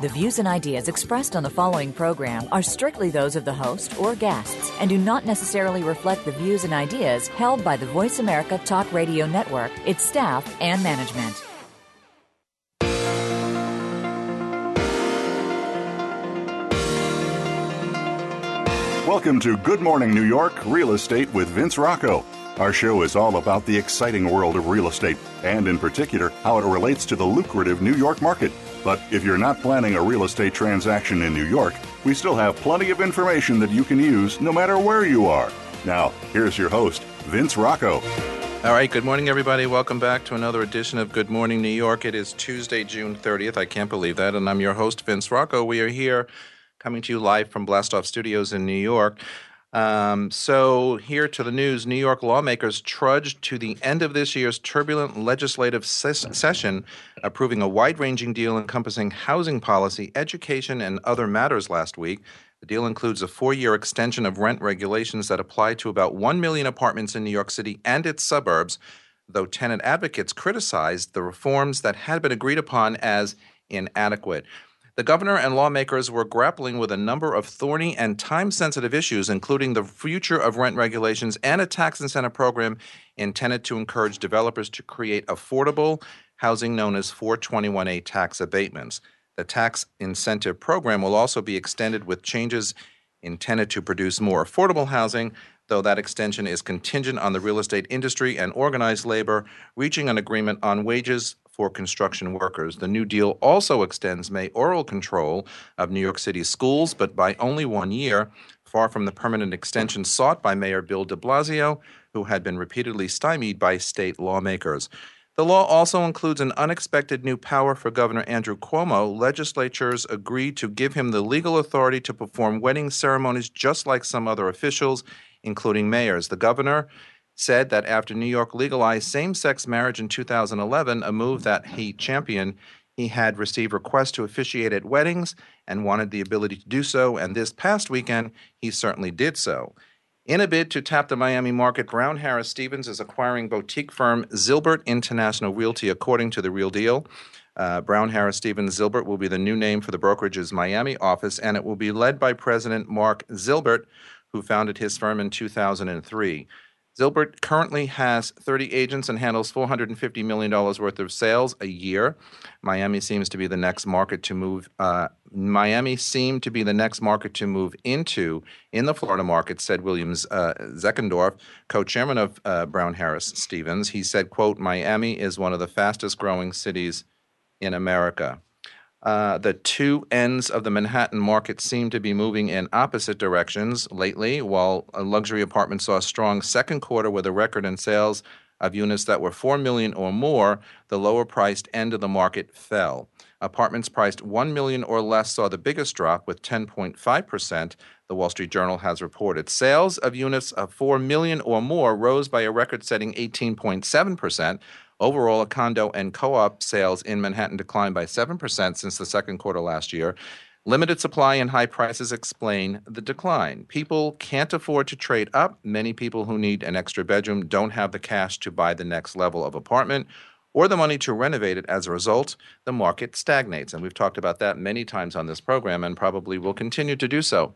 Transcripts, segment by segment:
The views and ideas expressed on the following program are strictly those of the host or guests and do not necessarily reflect the views and ideas held by the Voice America Talk Radio Network, its staff, and management. Welcome to Good Morning New York Real Estate with Vince Rocco. Our show is all about the exciting world of real estate and, in particular, how it relates to the lucrative New York market. But if you're not planning a real estate transaction in New York, we still have plenty of information that you can use no matter where you are. Now, here's your host, Vince Rocco. All right, good morning, everybody. Welcome back to another edition of Good Morning New York. It is Tuesday, June 30th. I can't believe that. And I'm your host, Vince Rocco. We are here coming to you live from Blastoff Studios in New York. Um, so, here to the news New York lawmakers trudged to the end of this year's turbulent legislative ses- session, approving a wide ranging deal encompassing housing policy, education, and other matters last week. The deal includes a four year extension of rent regulations that apply to about 1 million apartments in New York City and its suburbs, though tenant advocates criticized the reforms that had been agreed upon as inadequate. The governor and lawmakers were grappling with a number of thorny and time sensitive issues, including the future of rent regulations and a tax incentive program intended to encourage developers to create affordable housing known as 421A tax abatements. The tax incentive program will also be extended with changes intended to produce more affordable housing, though that extension is contingent on the real estate industry and organized labor reaching an agreement on wages for construction workers. The New Deal also extends mayoral control of New York City schools, but by only one year, far from the permanent extension sought by Mayor Bill de Blasio, who had been repeatedly stymied by state lawmakers. The law also includes an unexpected new power for Governor Andrew Cuomo. Legislatures agreed to give him the legal authority to perform wedding ceremonies just like some other officials, including mayors. The governor said that after New York legalized same sex marriage in 2011, a move that he championed, he had received requests to officiate at weddings and wanted the ability to do so. And this past weekend, he certainly did so. In a bid to tap the Miami market, Brown Harris Stevens is acquiring boutique firm Zilbert International Realty, according to the Real Deal. Uh, Brown Harris Stevens Zilbert will be the new name for the brokerage's Miami office, and it will be led by President Mark Zilbert, who founded his firm in 2003. Zilbert currently has 30 agents and handles $450 million worth of sales a year. Miami seems to be the next market to move. Uh, Miami seemed to be the next market to move into in the Florida market, said Williams uh, Zeckendorf, co-chairman of uh, Brown Harris Stevens. He said, "quote Miami is one of the fastest growing cities in America." Uh, the two ends of the Manhattan market seem to be moving in opposite directions lately. While luxury apartment saw a strong second quarter with a record in sales of units that were 4 million or more, the lower priced end of the market fell. Apartments priced 1 million or less saw the biggest drop with 10.5%, the Wall Street Journal has reported. Sales of units of 4 million or more rose by a record-setting 18.7%, Overall, condo and co op sales in Manhattan declined by 7% since the second quarter last year. Limited supply and high prices explain the decline. People can't afford to trade up. Many people who need an extra bedroom don't have the cash to buy the next level of apartment or the money to renovate it. As a result, the market stagnates. And we've talked about that many times on this program and probably will continue to do so.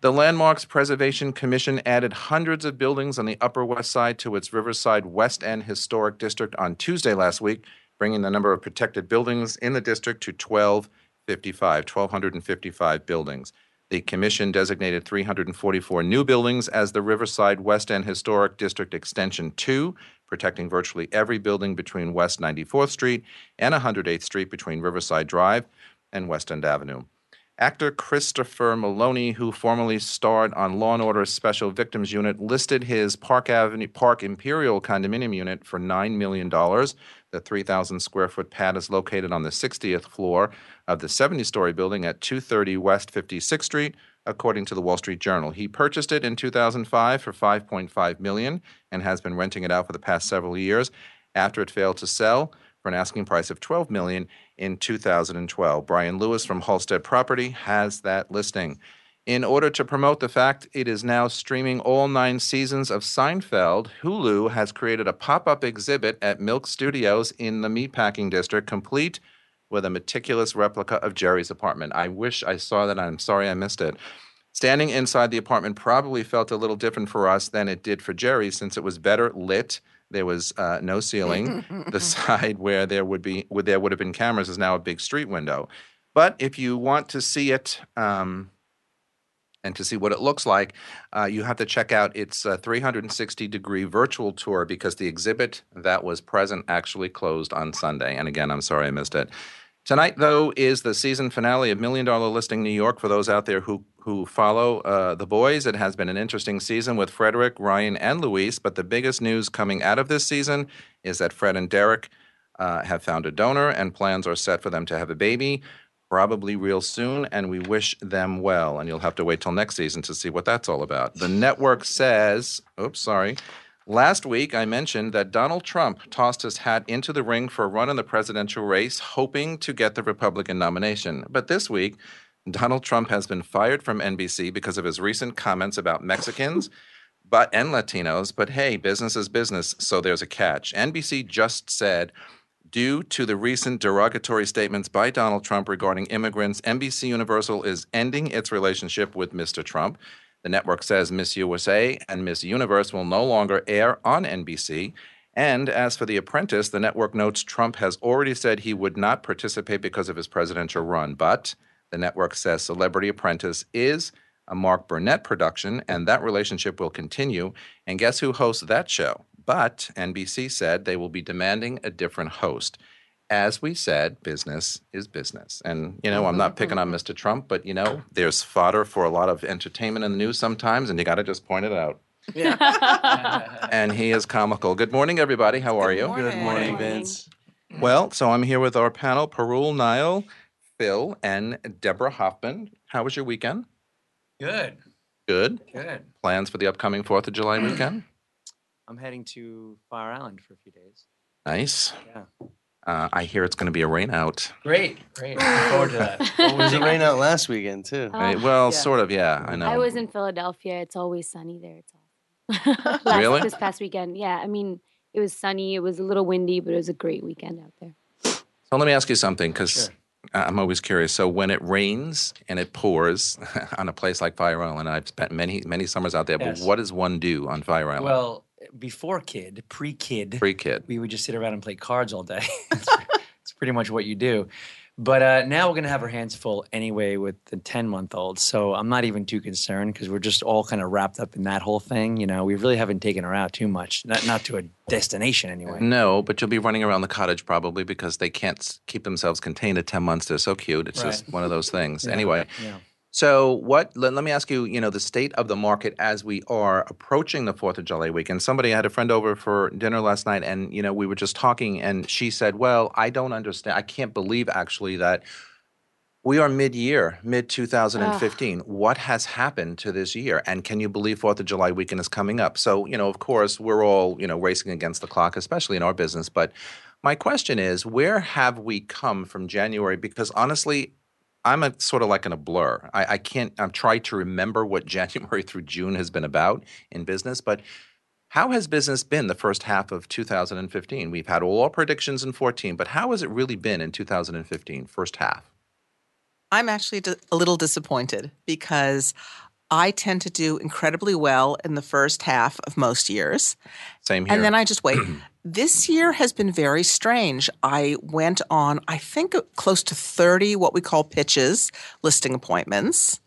The Landmarks Preservation Commission added hundreds of buildings on the Upper West Side to its Riverside West End Historic District on Tuesday last week, bringing the number of protected buildings in the district to 1255, 1,255 buildings. The commission designated 344 new buildings as the Riverside West End Historic District Extension 2, protecting virtually every building between West 94th Street and 108th Street between Riverside Drive and West End Avenue. Actor Christopher Meloni, who formerly starred on Law and Order Special Victims Unit, listed his Park Avenue Park Imperial condominium unit for $9 million. The 3,000 square foot pad is located on the 60th floor of the 70 story building at 230 West 56th Street, according to the Wall Street Journal. He purchased it in 2005 for 5.5 million and has been renting it out for the past several years. After it failed to sell, for an asking price of 12 million in 2012. Brian Lewis from Halstead Property has that listing. In order to promote the fact it is now streaming all nine seasons of Seinfeld, Hulu has created a pop-up exhibit at Milk Studios in the Meatpacking District, complete with a meticulous replica of Jerry's apartment. I wish I saw that. I'm sorry I missed it. Standing inside the apartment probably felt a little different for us than it did for Jerry since it was better lit. There was uh, no ceiling. the side where there would be where there would have been cameras is now a big street window. But if you want to see it um, and to see what it looks like, uh, you have to check out its uh, 360 degree virtual tour because the exhibit that was present actually closed on Sunday. And again, I'm sorry I missed it. Tonight, though, is the season finale of Million Dollar Listing New York. For those out there who who follow uh, the boys, it has been an interesting season with Fredrik, Ryan, and Luis. But the biggest news coming out of this season is that Fred and Derek uh, have found a donor, and plans are set for them to have a baby, probably real soon. And we wish them well. And you'll have to wait till next season to see what that's all about. The network says, "Oops, sorry." Last week, I mentioned that Donald Trump tossed his hat into the ring for a run in the presidential race, hoping to get the Republican nomination. But this week, Donald Trump has been fired from NBC because of his recent comments about Mexicans but and Latinos. But hey, business is business, so there's a catch. NBC just said Due to the recent derogatory statements by Donald Trump regarding immigrants, NBC Universal is ending its relationship with Mr. Trump. The network says Miss USA and Miss Universe will no longer air on NBC. And as for The Apprentice, the network notes Trump has already said he would not participate because of his presidential run. But the network says Celebrity Apprentice is a Mark Burnett production, and that relationship will continue. And guess who hosts that show? But NBC said they will be demanding a different host as we said, business is business. And, you know, I'm not picking on mm-hmm. Mr. Trump, but, you know, there's fodder for a lot of entertainment in the news sometimes, and you got to just point it out. Yeah. And he is comical. Good morning, everybody. How are you? Good morning, Morning. Vince. Well, so I'm here with our panel Parul Niall, Phil, and Deborah Hoffman. How was your weekend? Good. Good. Good. Plans for the upcoming 4th of July weekend? I'm heading to Fire Island for a few days. Nice. Yeah. Uh, I hear it's going to be a rain out. Great. Great. Looking forward to that. Well, was it rain out last weekend too? Uh, well, yeah. sort of, yeah, I know. I was in Philadelphia. It's always sunny there. It's awesome. Last, Really? This past weekend. Yeah. I mean, it was sunny. It was a little windy, but it was a great weekend out there. So let me ask you something, because Sure. I'm always curious. So when it rains and it pours on a place like Fire Island, I've spent many many summers out there. Yes. But what does one do on Fire Island? Well, before kid, pre kid, pre kid, we would just sit around and play cards all day. it's, pretty much what you do. But uh, now we're going to have our hands full anyway with the 10 month old. So I'm not even too concerned because we're just all kind of wrapped up in that whole thing. You know, we really haven't taken her out too much, not, not to a destination anyway. No, but you'll be running around the cottage probably because they can't keep themselves contained at 10 months. They're so cute. It's just one of those things. Yeah, Anyway, Yeah. So what, let, let me ask you, you know, the state of the market as we are approaching the 4th of July weekend. Somebody I had a friend over for dinner last night and, you know, we were just talking and she said, well, I don't understand. I can't believe actually that we are mid-year, mid 2015. What has happened to this year? And can you believe Fourth of July weekend is coming up? So, you know, of course, we're all you know racing against the clock, especially in our business. But my question is, where have we come from January? Because honestly, I'm a, sort of like in a blur. I, I can't. I'm trying to remember what January through June has been about in business, but. How has business been the first half of 2015? We've had all our predictions in 14, but how has it really been in 2015, first half? I'm actually a little disappointed because I tend to do incredibly well in the first half of most years. Same here. And then I just wait. this year has been very strange. I went on, I think, close to 30 what we call pitches, listing appointments.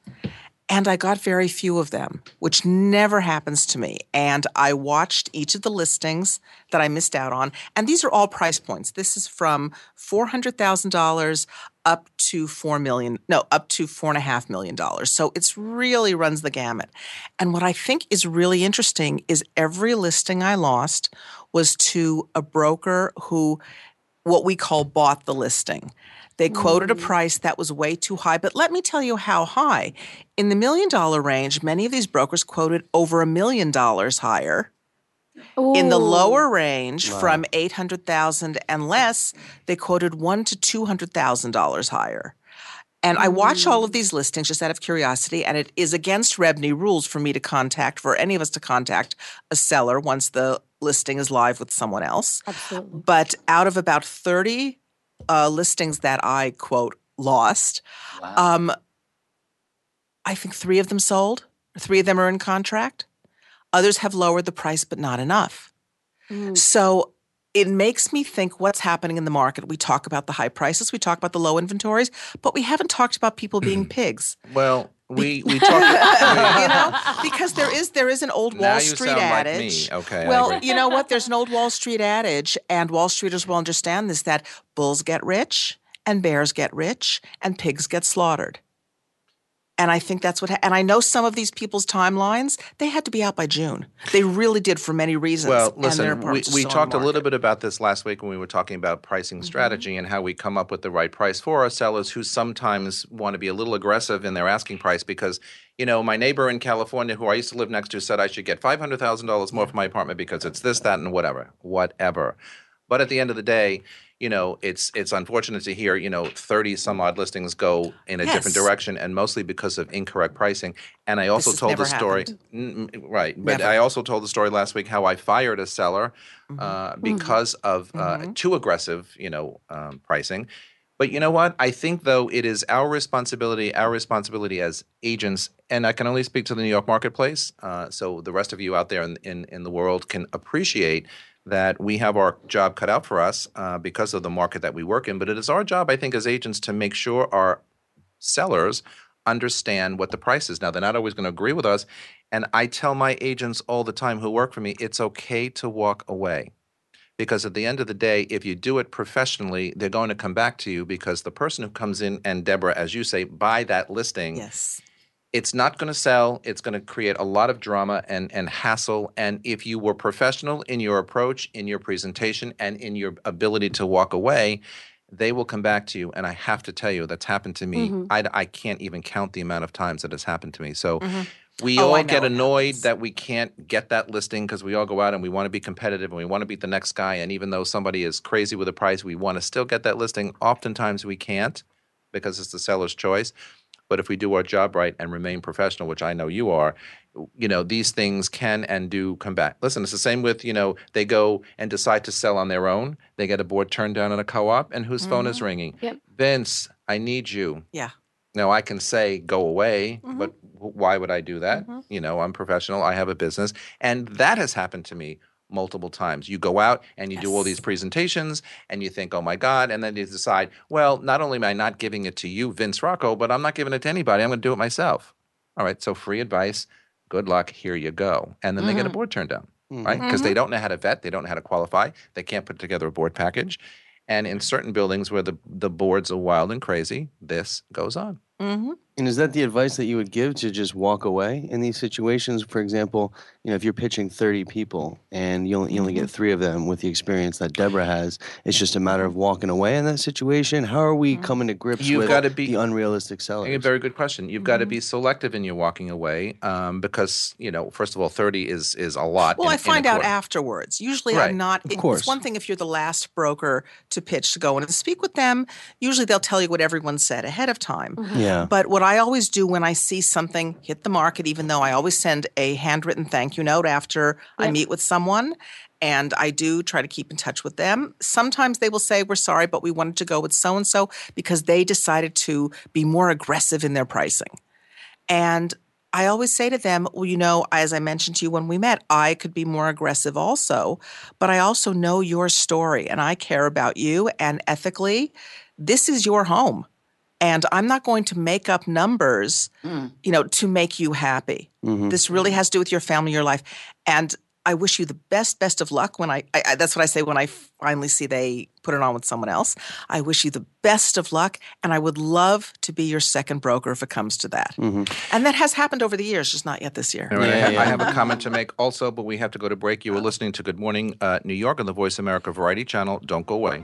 And I got very few of them, which never happens to me. And I watched each of the listings that I missed out on. And these are all price points. This is from $400,000 up to 4 million, no, up to $4.5 million. So it's really runs the gamut. And what I think is really interesting is every listing I lost was to a broker who, what we call bought the listing. They quoted a mm-hmm. price that was way too high, but let me tell you how high. In the million dollar range, many of these brokers quoted over a million dollars higher In the lower range, Wow. from eight hundred thousand and less, they quoted one to two hundred thousand dollars higher. And I watch all of these listings just out of curiosity, and it is against REBNY rules for me to contact, for any of us to contact a seller once the listing is live with someone else. Absolutely. But out of about 30 uh, listings that I quote lost, um, I think three of them sold, three of them are in contract. Others have lowered the price, but not enough. Mm. So it makes me think what's happening in the market. We talk about the high prices, we talk about the low inventories, but we haven't talked about people being mm. pigs. Well, we we talked. you know, because there is there is an old Now Wall you Street sound like adage. me. Okay, Well, you know what? There's an old Wall Street adage, and Wall Streeters will understand this: that bulls get rich, and bears get rich, and pigs get slaughtered. And I think that's what. Ha- and I know some of these people's timelines. They had to be out by June. They really did for many reasons. Well, listen, we, we talked a little bit about this last week when we were talking about pricing Mm-hmm. strategy and how we come up with the right price for our sellers who sometimes want to be a little aggressive in their asking price because, you know, my neighbor in California who I used to live next to said I should get $500,000 more for my apartment because it's this, that, and whatever, whatever. But at the end of the day, you know, it's it's unfortunate to hear, you know, 30 some odd listings go in a different direction and mostly because of incorrect pricing. And I also told the story, mm, right? But Never. I also told the story last week how I fired a seller Mm-hmm. uh, because of uh, too aggressive, you know, um, pricing. But you know what? I think though it is our responsibility, our responsibility as agents, and I can only speak to the New York marketplace. Uh, so the rest of you out there in, in in the world can appreciate that we have our job cut out for us uh, because of the market that we work in. But it is our job, I think, as agents to make sure our sellers understand what the price is. Now, they're not always going to agree with us. And I tell my agents all the time who work for me, it's okay to walk away. Because at the end of the day, if you do it professionally, they're going to come back to you because the person who comes in and Deborah, as you say, buy that listing, Yes. It's not going to sell. It's going to create a lot of drama and, and hassle. And if you were professional in your approach, in your presentation, and in your ability to walk away, they will come back to you. And I have to tell you, that's happened to me. Mm-hmm. I, I can't even count the amount of times that has happened to me. So we Oh, all get annoyed that we can't get that listing because we all go out and we want to be competitive and we want to beat the next guy. And even though somebody is crazy with a price, we want to still get that listing. Oftentimes we can't because it's the seller's choice. But if we do our job right and remain professional, which I know you are, you know, these things can and do come back. Listen, it's the same with, you know, they go and decide to sell on their own. They get a board turned down at a co op, and whose phone is mm-hmm. ringing? Yep. Vince, I need you. Yeah. Now, I can say go away, mm-hmm. but why would I do that? Mm-hmm. You know, I'm professional, I have a business. And that has happened to me multiple times. You go out and you do all these presentations and you think, oh my God. And then you decide, well, not only am I not giving it to you, Vince Rocco, but I'm not giving it to anybody. I'm going to do it myself. All right. So free advice. Good luck. Here you go. And then they get a mm-hmm. board turned down, mm-hmm. right? Because they mm-hmm. don't know how to vet, they don't know how to qualify, they can't put together a board package. And in certain buildings where the, the boards are wild and crazy, this goes on. Mm-hmm. And is that the advice that you would give to just walk away in these situations? For example, you know, if you're pitching 30 people and you only, you only get mm-hmm. three of them with the experience that Deborah has, it's just a matter of walking away in that situation. How are we mm-hmm. coming to grips You've with gotta be- the unrealistic A very good question. You've got to be mm-hmm. selective in your walking away um, because, you know, first of all, 30 is is a lot. Well, in- I find out afterwards. Usually, Right. I'm not. it- course. It's one thing if you're the last broker to pitch to go in and speak with them. Usually, they'll tell you what everyone said ahead of time. yeah. But what I always do when I see something hit the market, even though I always send a handwritten thank you note after I meet with someone, and I do try to keep in touch with them. Sometimes they will say, We're sorry, but we wanted to go with so and so because they decided to be more aggressive in their pricing. And I always say to them, well, you know, as I mentioned to you when we met, I could be more aggressive also, but I also know your story and I care about you. And ethically, this is your home. And I'm not going to make up numbers, mm. you know, to make you happy. Mm-hmm. This really has to do with your family, your life. And I wish you the best, best of luck when I, I, I that's what I say when I finally see they put it on with someone else. I wish you the best of luck, and I would love to be your second broker if it comes to that. Mm-hmm. And that has happened over the years, just not yet this year. All right, I, Yeah, yeah. I have a comment to make also, but we have to go to break. You are listening to Good Morning uh, New York on the Voice America Variety Channel. Don't go away.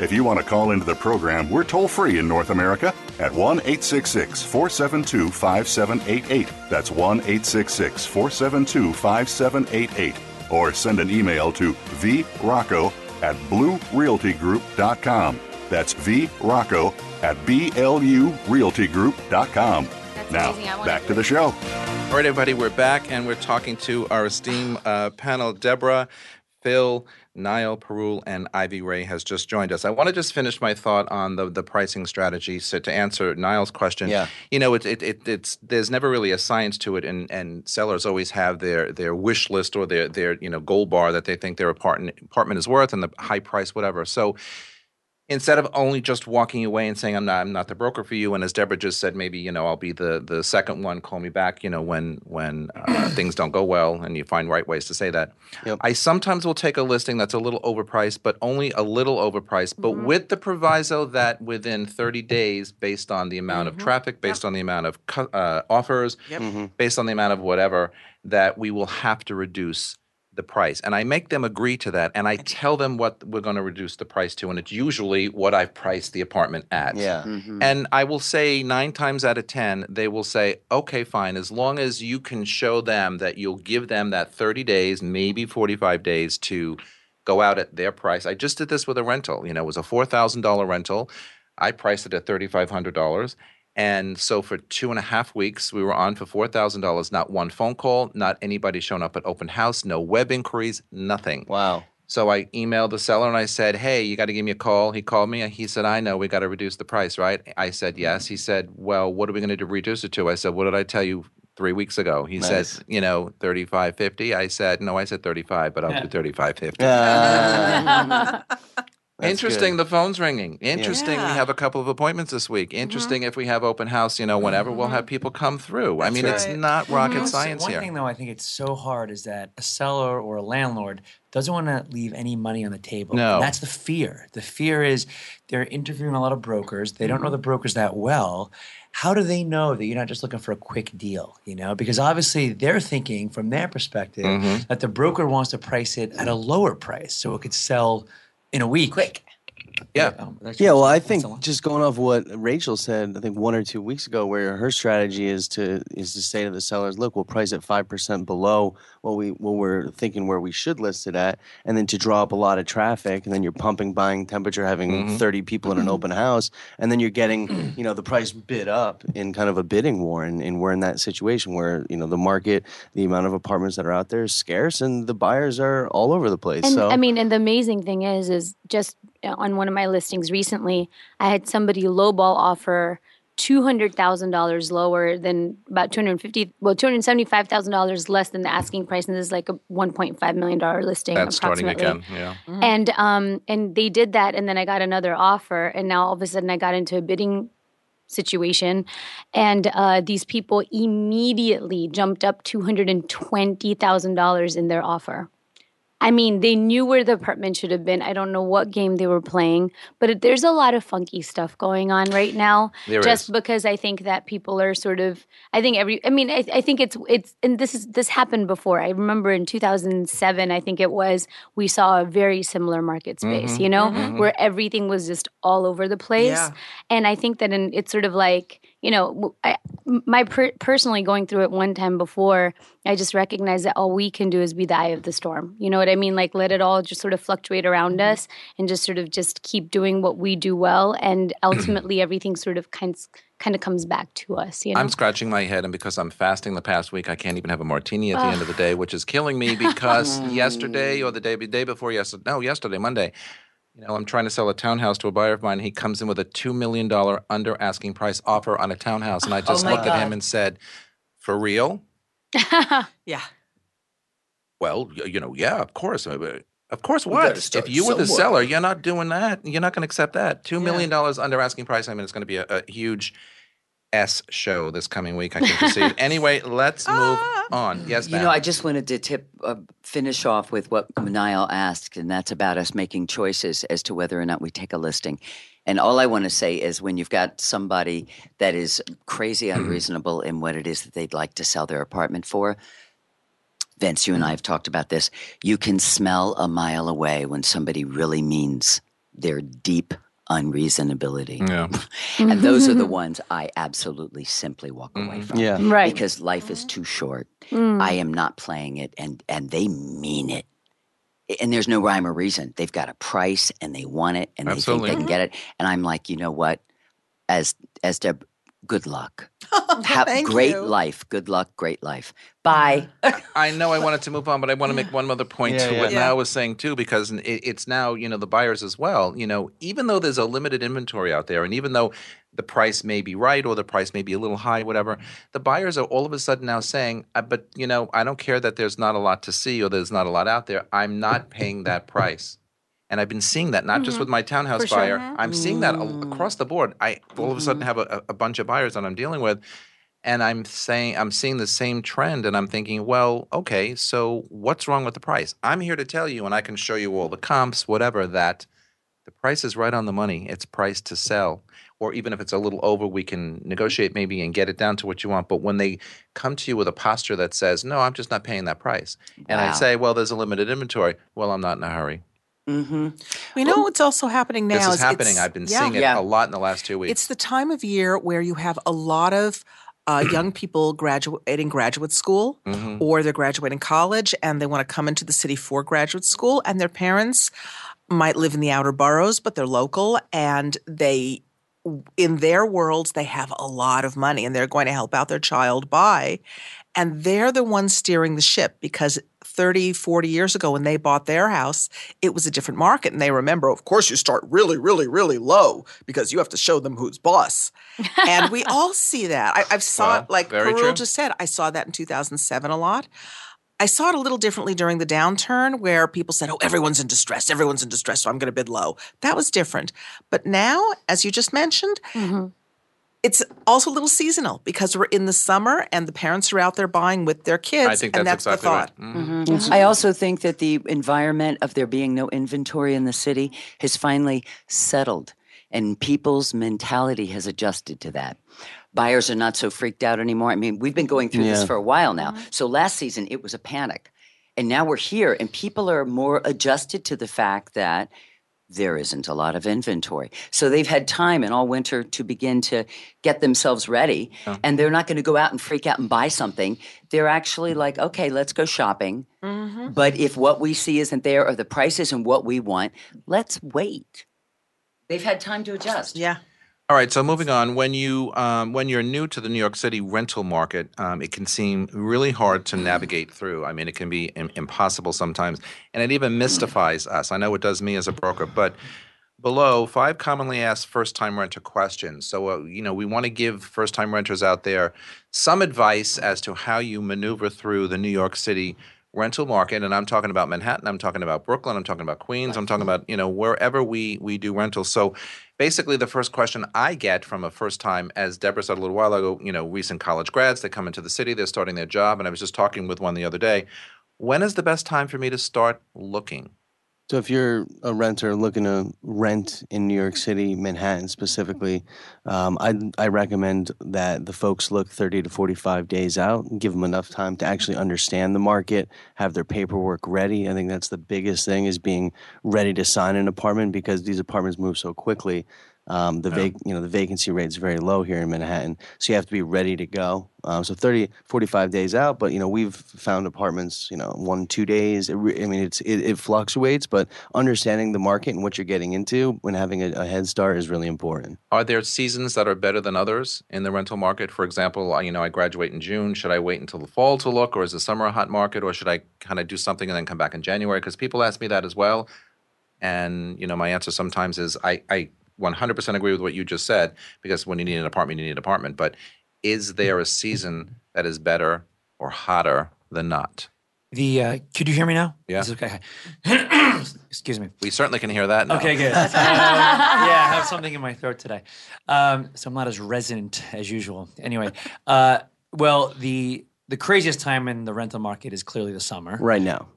If you want to call into the program, we're toll free in North America at 1 866 472 5788. That's 1 866 472 5788. Or send an email to vrocco at bluerealtygroup.com. That's vrocco at blurealtygroup.com. That's Now, amazing. I wanna back to the show. All right, everybody, we're back and we're talking to our esteemed uh, panel. Deborah, Phil, Niall Perul, and Ivy Ray has just joined us. I want to just finish my thought on the, the pricing strategy. So to answer Niall's question, Yeah. you know, it, it, it, it's there's never really a science to it, and, and sellers always have their their wish list or their their you know goal bar that they think their apartment apartment is worth and the high price, whatever. So instead of only just walking away and saying I'm not I'm not the broker for you, and as Deborah just said, maybe you know I'll be the the second one. Call me back, you know, when when uh, things don't go well, and you find right ways to say that. Yep. I sometimes will take a listing that's a little overpriced, but only a little overpriced, but with the proviso that within 30 days, based on the amount of traffic, based on the amount of cu- uh, offers, based on the amount of whatever, that we will have to reduce the price. And I make them agree to that, and I tell them what we're going to reduce the price to, and it's usually what I've priced the apartment at. Yeah. Mm-hmm. And I will say nine times out of 10, they will say, okay, fine, as long as you can show them that you'll give them that 30 days, maybe 45 days to go out at their price. I just did this with a rental. You know, it was a $4,000 rental. I priced it at $3,500. And so for two and a half weeks, we were on for $4,000. Not one phone call, not anybody showing up at open house, no web inquiries, nothing. Wow. So I emailed the seller and I said, "Hey, you got to give me a call." He called me and he said, "I know we got to reduce the price, right?" I said, "Yes." He said, "Well, what are we going to do reduce it to?" I said, "What did I tell you 3 weeks ago?" He Nice. said, "You know, 35.50." I said, "No, I said 35, but I'll do 35.50." Ah. That's Interesting. good. The phone's ringing. Interesting. We have a couple of appointments this week. Mm-hmm. Interesting. If we have open house, you know, whenever we'll have mm-hmm. people come through. I mean, it's not rocket One- science one here. thing though, I think it's so hard is that a seller or a landlord doesn't want to leave any money on the table. No. And that's the fear. The fear is they're interviewing a lot of brokers. They don't know the brokers that well. How do they know that you're not just looking for a quick deal? You know, because obviously they're thinking from their perspective Mm-hmm. that the broker wants to price it at a lower price so it could sell in a week. Quick. Yeah. Um, Yeah, well, I think a just going off what Rachel said, I think one or two weeks ago, where her strategy is to is to say to the sellers, "Look, we'll price it five percent below what we what we're thinking where we should list it at," and then to draw up a lot of traffic, and then you're pumping buying temperature, having Mm-hmm. thirty people in an open house, and then you're getting you know the price bid up in kind of a bidding war, and, and we're in that situation where you know the market, the amount of apartments that are out there is scarce, and the buyers are all over the place. And so I mean, and the amazing thing is, is just on one of my listings recently, I had somebody lowball offer two hundred thousand dollars lower than about two hundred fifty, well, two hundred seventy-five thousand dollars less than the asking price, and this is like a one point five million dollar listing. That's starting again. Yeah. And um and they did that and then I got another offer and now all of a sudden I got into a bidding situation and uh, these people immediately jumped up $220,000 in their offer. I mean, they knew where the apartment should have been. I don't know what game they were playing, but it, there's a lot of funky stuff going on right now. There just is. because I think that people are sort of. I think every. I mean, I, I think it's it's and this is this happened before. I remember in 2007, I think it was we saw a very similar market space. Mm-hmm. You know, where everything was just all over the place. Yeah. And I think that in, it's sort of like you know, w- I, m- my per- personally going through it one time before, I just recognized that all we can do is be the eye of the storm. You know what I mean? Like let it all just sort of fluctuate around Mm-hmm. us and just sort of just keep doing what we do well, and ultimately everything sort of kind kind of comes back to us. You know. I'm scratching my head, and because I'm fasting the past week, I can't even have a martini at the end of the day, which is killing me because yesterday or the day, day before yesterday, no, yesterday, Monday, you know, I'm trying to sell a townhouse to a buyer of mine. He comes in with a $2 million under asking price offer on a townhouse. And I just my looked at him and said, For real? Yeah. Well, y- you know, yeah, of course. Uh, Of course, what? start If you were the somewhere. seller, you're not doing that. You're not going to accept that. $2 million under asking price. I mean, it's going to be a, a huge S show this coming week. I can foresee it. Anyway, let's move ah. on. Yes, You ma'am. know, I just wanted to tip, uh, finish off with what Niall asked, and that's about us making choices as to whether or not we take a listing. And all I want to say is when you've got somebody that is crazy mm-hmm. unreasonable in what it is that they'd like to sell their apartment for, Vince, you and I mm-hmm. have talked about this. You can smell a mile away when somebody really means their deep unreasonability. yeah. And those are the ones I absolutely simply walk away Mhm. from Yeah. right. because life is too short. Mm. I am not playing it, and and they mean it. And there's no rhyme or reason. They've got a price, and they want it, and they think they can get it. And I'm like, you know what? As as Deb, good luck. Have Thank great you. life. Good luck. Great life. Bye. I know I wanted to move on, but I want to make one other point Yeah, to yeah. what Yeah. Niall was saying too, because it, it's now you know the buyers as well. You know, even though there's a limited inventory out there, and even though the price may be right or the price may be a little high, whatever, the buyers are all of a sudden now saying, uh, "But you know, I don't care that there's not a lot to see or there's not a lot out there. I'm not paying that price." And I've been seeing that not just mm-hmm. with my townhouse For sure. buyer. Mm-hmm. I'm seeing that across the board. I all of a sudden mm-hmm. have a, a bunch of buyers that I'm dealing with, and I'm saying I'm seeing the same trend, and I'm thinking, well, okay, so what's wrong with the price? I'm here to tell you, and I can show you all the comps, whatever, that the price is right on the money. It's priced to sell, or even if it's a little over, we can negotiate maybe and get it down to what you want. But when they come to you with a posture that says, no, I'm just not paying that price, and I say, well, there's a limited inventory. Well, I'm not in a hurry. Mm-hmm. We know what's also happening now. this is is happening. it's- I've been yeah. seeing it Yeah. a lot in the last two weeks. It's the time of year where you have a lot of uh, young people graduating graduate school Mhm. or they're graduating college and they want to come into the city for graduate school and their parents might live in the outer boroughs but they're local and they in their worlds they have a lot of money and they're going to help out their child buy and they're the ones steering the ship because 30 40 years ago when they bought their house it was a different market and they remember of course you start really really really low because you have to show them who's boss and we all see that I, i've saw Well, it like true. just said i saw that in 2007 a lot I saw it a little differently during the downturn where people said, oh, everyone's in distress. Everyone's in distress, so I'm going to bid low. That was different. But now, as you just mentioned, Mhm. It's also a little seasonal because we're in the summer and the parents are out there buying with their kids. I think and that's, that's exactly the thought. right. Mhm. Mm-hmm. I also think that the environment of there being no inventory in the city has finally settled, and people's mentality has adjusted to that. Buyers are not so freaked out anymore. I mean, we've been going through this for a while now. So last season, it was a panic. And now we're here, and people are more adjusted to the fact that there isn't a lot of inventory. So they've had time in all winter to begin to get themselves ready. And they're not going to go out and freak out and buy something. They're actually like, okay, let's go shopping. Mm-hmm. But if what we see isn't there or the price isn't what we want, let's wait. They've had time to adjust. Yeah. All right, so moving on. When you um, when you're new to the New York City rental market, um, it can seem really hard to navigate through. I mean, it can be Im- impossible sometimes, and it even mystifies us. I know it does me as a broker, but below five commonly asked first-time renter questions. So, uh, you know, we want to give first-time renters out there some advice as to how you maneuver through the New York City rental market and I'm talking about Manhattan, I'm talking about Brooklyn, I'm talking about Queens, I'm talking about, you know, wherever we we do rentals. So basically the first question I get from a first time as Deborah said a little while ago, you know, recent college grads, they come into the city, they're starting their job and I was just talking with one the other day. When is the best time for me to start looking? So if you're a renter looking to rent in New York City, Manhattan specifically, um, I I recommend that the folks look 30 to 45 days out and give them enough time to actually understand the market, have their paperwork ready. I think that's the biggest thing is being ready to sign an apartment because these apartments move so quickly. Um, the vac- you know the vacancy rate is very low here in Manhattan, so you have to be ready to go. Um, so 30, 45 days out, but you know we've found apartments, you know, one two days. It re- I mean, it's it, it fluctuates, but understanding the market and what you're getting into when having a, a head start is really important. Are there seasons that are better than others in the rental market? For example, you know, I graduate in June. Should I wait until the fall to look, or is the summer a hot market, or should I kind of do something and then come back in January? Because people ask me that as well, and you know, my answer sometimes is I, I 100% agree with what you just said because when you need an apartment, you need an apartment. But is there a season that is better or hotter than not? The uh, could you hear me now? Yeah. Is okay. Excuse me. We certainly can hear that now. Okay, good. Uh, yeah, I have something in my throat today, um, so I'm not as resonant as usual. Anyway, uh, well, the the craziest time in the rental market is clearly the summer. Right now,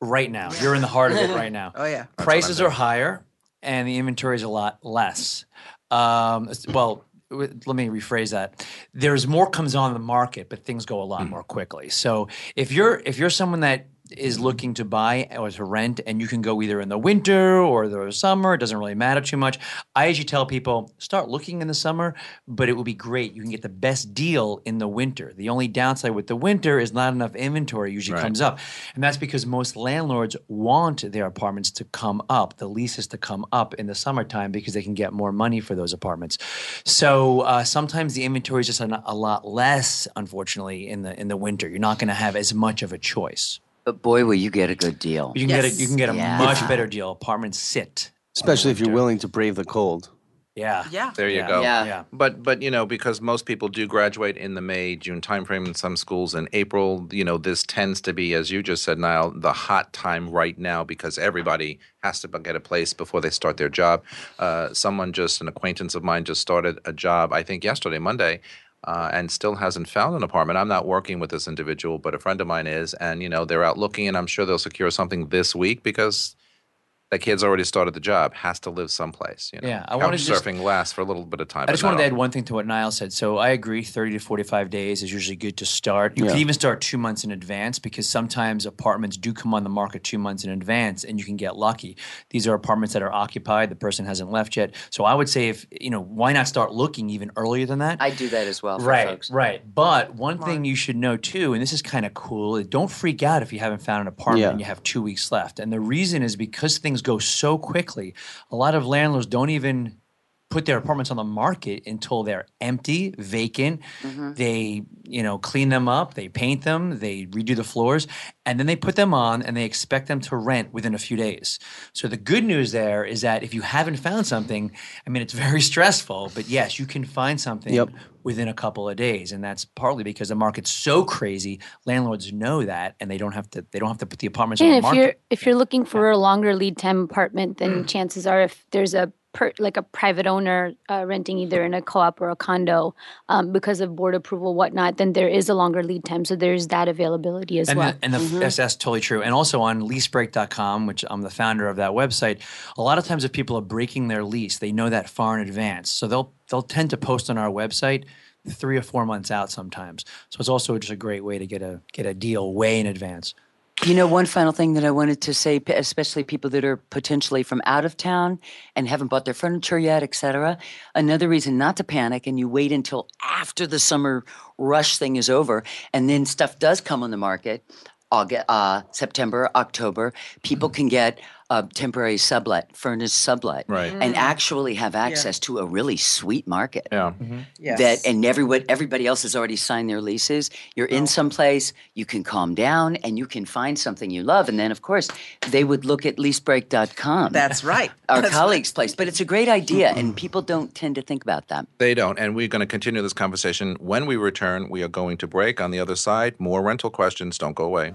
Right now, you're in the heart of it right now. Oh, yeah. Prices are higher, and the inventory is a lot less. Um, well, let me rephrase that. There's more comes on the market, but things go a lot more quickly. So if you're if you're someone that is looking to buy or to rent, and you can go either in the winter or the summer, it doesn't really matter too much. I usually tell people start looking in the summer, but it will be great. You can get the best deal in the winter. The only downside with the winter is not enough inventory usually Right. comes up, and that's because most landlords want their apartments to come up, the leases to come up in the summertime because they can get more money for those apartments. So uh, sometimes the inventory is just a, a lot less, unfortunately, in the in the winter. You're not going to have as much of a choice. But boy, will you get a good deal. You can get a you can get a Yeah. much better deal. Apartments sit. especially if you're willing to brave the cold. Yeah. Yeah. There you Yeah. go. Yeah. Yeah. But but you know because most people do graduate in the May June timeframe in some schools in April. You know this tends to be, as you just said, Niall, the hot time right now because everybody has to get a place before they start their job. Uh, someone just an acquaintance of mine just started a job. I think yesterday, Monday. Uh, and still hasn't found an apartment. I'm not working with this individual, but a friend of mine is, and you know they're out looking, and I'm sure they'll secure something this week because that kid's already started the job, has to live someplace. You know? Yeah, I wanted to just- surfing lasts for a little bit of time. I just wanted to add one thing to what Niall said. So I agree, 30 to 45 days is usually good to start. You Yeah. can even start two months in advance because sometimes apartments do come on the market two months in advance and you can get lucky. These are apartments that are occupied, the person hasn't left yet. So I would say, if you know, why not start looking even earlier than that? I do that as well for right, folks. right. But one thing you should know too, and this is kind of cool, don't freak out if you haven't found an apartment Yeah. and you have two weeks left. And the reason is because things go so quickly. A lot of landlords don't even put their apartments on the market until they're empty, vacant. They, you know, clean them up, they paint them, they redo the floors, and then they put them on and they expect them to rent within a few days. So the good news there is that if you haven't found something, I mean, it's very stressful, but yes, you can find something Yep. within a couple of days, and that's partly because the market's so crazy. Landlords know that, and they don't have to. They don't have to put the apartments on And the if market. you're if you're looking for a longer lead time apartment, Mm. then chances are if there's a per, like a private owner uh, renting either in a co-op or a condo um, because of board approval, whatnot, then there is a longer lead time. So there's that availability as and well. the, and the, that's, that's totally true. And also on leasebreak.com, which I'm the founder of that website, a lot of times if people are breaking their lease, they know that far in advance. So they'll they'll tend to post on our website three or four months out sometimes. So it's also just a great way to get a get a deal way in advance. You know, one final thing that I wanted to say, especially people that are potentially from out of town and haven't bought their furniture yet, et cetera. Another reason not to panic and you wait until after the summer rush thing is over and then stuff does come on the market. August, uh, September, October, people can get a temporary sublet, furnished sublet, Right. and mm. actually have access to a really sweet market Yeah. Mm-hmm. Yes. that and everyone everybody else has already signed their leases you're in oh. some place you can calm down and you can find something you love and then of course they would look at leasebreak.com That's right. our That's colleagues place but it's a great idea and mm-hmm. people don't tend to think about that They don't. And we're going to continue this conversation. When we return, we are going to break. On the other side, more rental questions. Don't go away.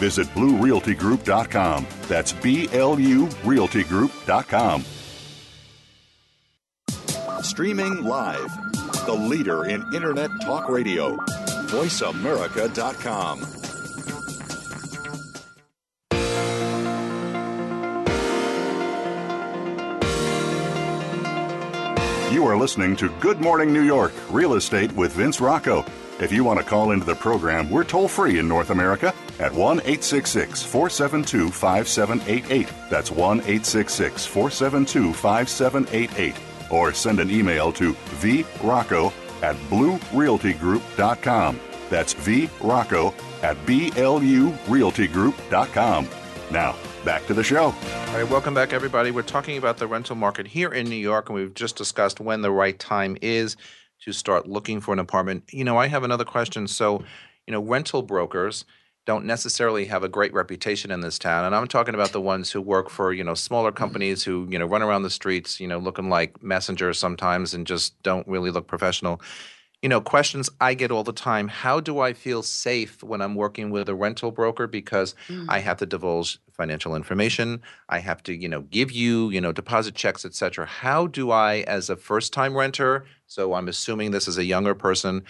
Visit BlueRealtyGroup.com. That's B L U RealtyGroup.com. Streaming live. The leader in Internet talk radio. VoiceAmerica.com. You are listening to Good Morning New York Real Estate with Vince Rocco. If you want to call into the program, we're toll free in North America at 1 866 472 5788. That's 1 866 472 5788. Or send an email to vrocco at bluerealtygroup.com. That's vrocco at blurealtygroup.com. Now, back to the show. All right, welcome back, everybody. We're talking about the rental market here in New York, and we've just discussed when the right time is to start looking for an apartment. You know, I have another question. So, you know, rental brokers don't necessarily have a great reputation in this town, and I'm talking about the ones who work for you know smaller companies who you know run around the streets, you know, looking like messengers sometimes and just don't really look professional you know, questions I get all the time. How do I feel safe when I'm working with a rental broker? Because Mm. I have to divulge financial information. I have to, you know, give you, you know, deposit checks, etc. How do I, as a first-time renter, so I'm assuming this is a younger person,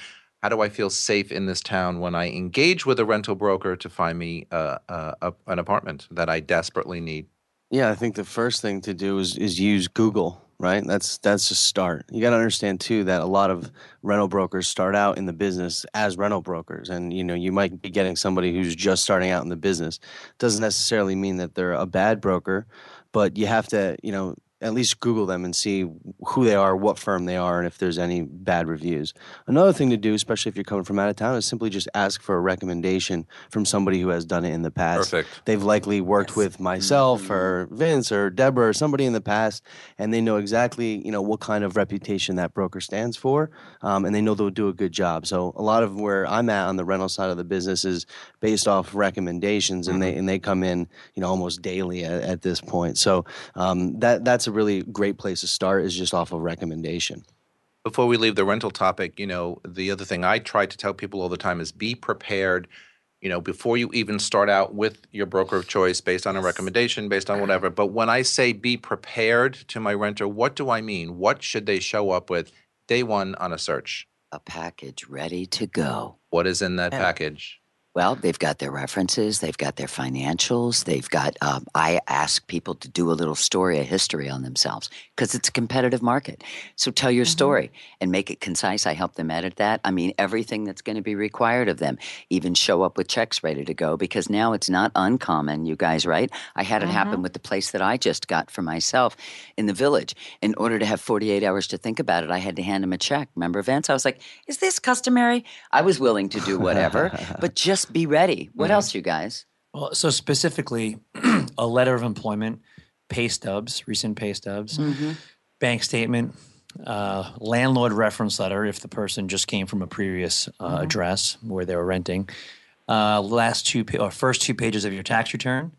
how do I feel safe in this town when I engage with a rental broker to find me uh, uh, an apartment that I desperately need? Yeah, I think the first thing to do is is use Google, right? That's that's a start. You got to understand too that a lot of rental brokers start out in the business as rental brokers, and you know you might be getting somebody who's just starting out in the business. Doesn't necessarily mean that they're a bad broker, but you have to you know at least Google them and see who they are, what firm they are, and if there's any bad reviews. Another thing to do, especially if you're coming from out of town, is simply just ask for a recommendation from somebody who has done it in the past. Perfect. They've likely worked with myself or Vince or Deborah or somebody in the past, and they know exactly you know what kind of reputation that broker stands for, um, and they know they'll do a good job. So a lot of where I'm at on the rental side of the business is based off recommendations, and they and they come in you know almost daily at, at this point. So um, that that's a really great place to start is just off of recommendation. before we leave the rental topic, you know, the other thing I try to tell people all the time is be prepared, you know, before you even start out with your broker of choice based on a recommendation, based on whatever. But when I say be prepared to my renter, what do I mean? What should they show up with day one on a search? A package ready to go. What is in that package? Well, they've got their references, they've got their financials, they've got. Um, I ask people to do a little story, a history on themselves, because it's a competitive market. So tell your story and make it concise. I help them edit that. I mean, everything that's going to be required of them. Even show up with checks ready to go, because now it's not uncommon, you guys, right? I had it happen with the place that I just got for myself in the village. In order to have 48 hours to think about it, I had to hand him a check. Remember, Vance? I was like, is this customary? I was willing to do whatever, but just be ready. What else, you guys? Well, so specifically, a letter of employment, pay stubs, recent pay stubs, bank statement, uh, landlord reference letter if the person just came from a previous uh, address where they were renting, uh, last two pa- or first two pages of your tax return,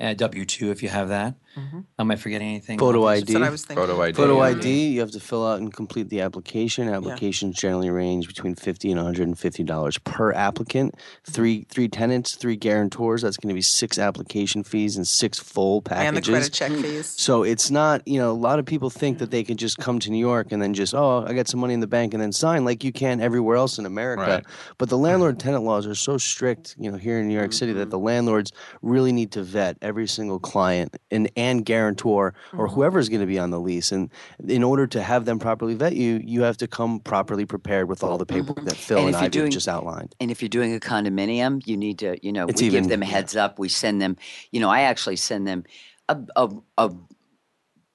uh, W two if you have that. Mm-hmm. Am I forgetting anything? Photo about ID. That's what I was thinking. Photo ID. Photo ID, you have to fill out and complete the application. Applications generally range between fifty and one hundred and fifty dollars per applicant. Mm-hmm. Three three tenants, three guarantors. That's going to be six application fees and six full packages. And the credit check fees. So it's not, you know, a lot of people think that they can just come to New York and then just, oh, I got some money in the bank and then sign like you can everywhere else in America. Right. But the landlord tenant laws are so strict, you know, here in New York City that mm-hmm. the landlords really need to vet every single client and, and guarantor or mm-hmm. whoever's going to be on the lease. And in order to have them properly vet you, you have to come properly prepared with all the mm-hmm. paperwork that Phil And and, I doing- just outlined. And if you're doing a condominium, you need to, you know, It's we even- give them a yeah. heads up. We send them, you know, I actually send them a a a,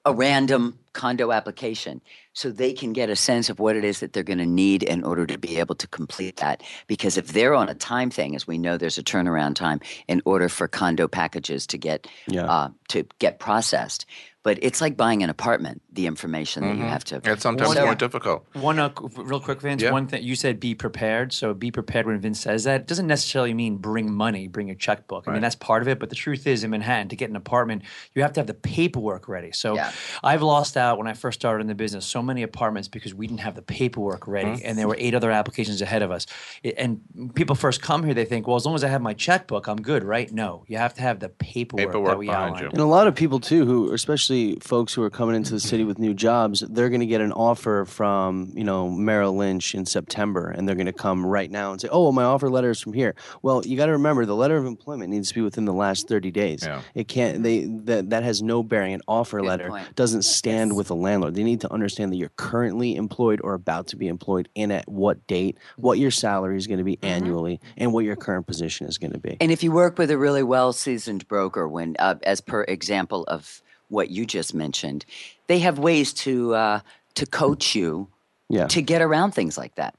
a random condo application so they can get a sense of what it is that they're going to need in order to be able to complete that. Because if they're on a time thing, as we know, there's a turnaround time in order for condo packages to get Yeah. uh, to get processed. But it's like buying an apartment. The information that you have to. It's sometimes So- more difficult. One uh, real quick, Vince. Yeah. One thing you said, be prepared. So be prepared when Vince says that. It doesn't necessarily mean bring money, bring a checkbook. I mean that's part of it. But the truth is, in Manhattan, to get an apartment, you have to have the paperwork ready. So Yeah. I've lost out when I first started in the business. So many apartments because we didn't have the paperwork ready, Mm-hmm. and there were eight other applications ahead of us. It- and people first come here, they think, well, as long as I have my checkbook, I'm good, right? No, you have to have the paperwork, Paperwork that we behind outlined. you. And a lot of people too, who especially folks who are coming into the city with new jobs, they're going to get an offer from you know Merrill Lynch in September, and they're going to come right now and say, "Oh, well, my offer letter is from here." Well, you got to remember the letter of employment needs to be within the last thirty days. Yeah. It can't. They that that has no bearing. An offer Good letter point. doesn't stand with a landlord. They need to understand that you're currently employed or about to be employed, and at what date, what your salary is going to be annually, and what your current position is going to be. And if you work with a really well seasoned broker, when uh, as per example of what you just mentioned, they have ways to uh, to coach you Yeah. to get around things like that.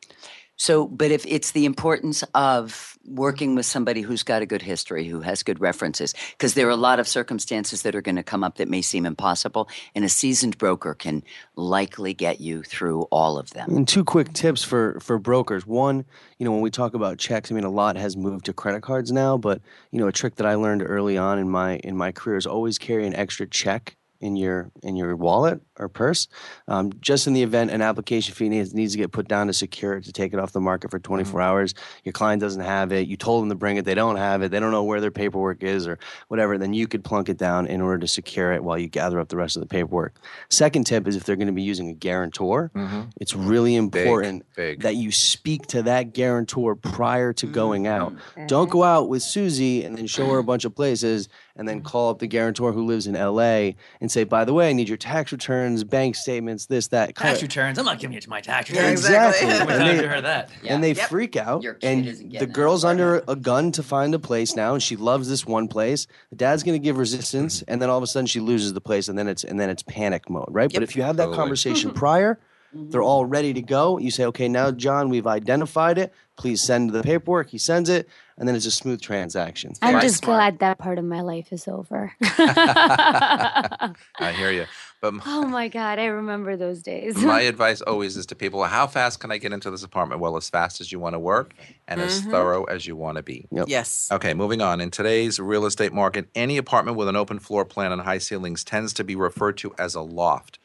So, but if it's the importance of working with somebody who's got a good history, who has good references, because there are a lot of circumstances that are going to come up that may seem impossible, and a seasoned broker can likely get you through all of them. And two quick tips for for brokers. One, you know, when we talk about checks, I mean, a lot has moved to credit cards now, but you know, a trick that I learned early on in my in my career is always carry an extra check in your in your wallet or purse, um, just in the event an application fee needs, needs to get put down to secure it to take it off the market for mm-hmm. 24 hours. Your client doesn't have it. You told them to bring it. They don't have it. They don't know where their paperwork is or whatever. Then you could plunk it down in order to secure it while you gather up the rest of the paperwork. Second tip is if they're going to be using a guarantor, mm-hmm. it's really important big. that you speak to that guarantor prior to mm-hmm. going out. Don't go out with Susie and then show her a bunch of places and then mm-hmm. call up the guarantor who lives in LA and say, by the way, I need your tax returns, bank statements, this, that. Tax Kinda- returns. I'm not giving you my tax Yeah, returns. Exactly. exactly. When And they- heard that? and they Yep. freak out. Your kid And isn't the getting an girl's under apartment. a gun to find a place now, and she loves this one place. The dad's going to give resistance, mm-hmm. and then all of a sudden she loses the place, and then it's and then it's panic mode, right? But if you have that Totally. conversation mm-hmm. prior, they're all ready to go. You say, okay, now John, we've identified it. Please send the paperwork. He sends it, and then it's a smooth transaction. I'm Right. just Smart. glad that part of my life is over. I hear you. But m- oh my God, I remember those days. my advice always is to people how fast can I get into this apartment? Well, as fast as you want to work and as mm-hmm. thorough as you want to be. Yes. Okay, moving on. In today's real estate market, any apartment with an open floor plan and high ceilings tends to be referred to as a loft.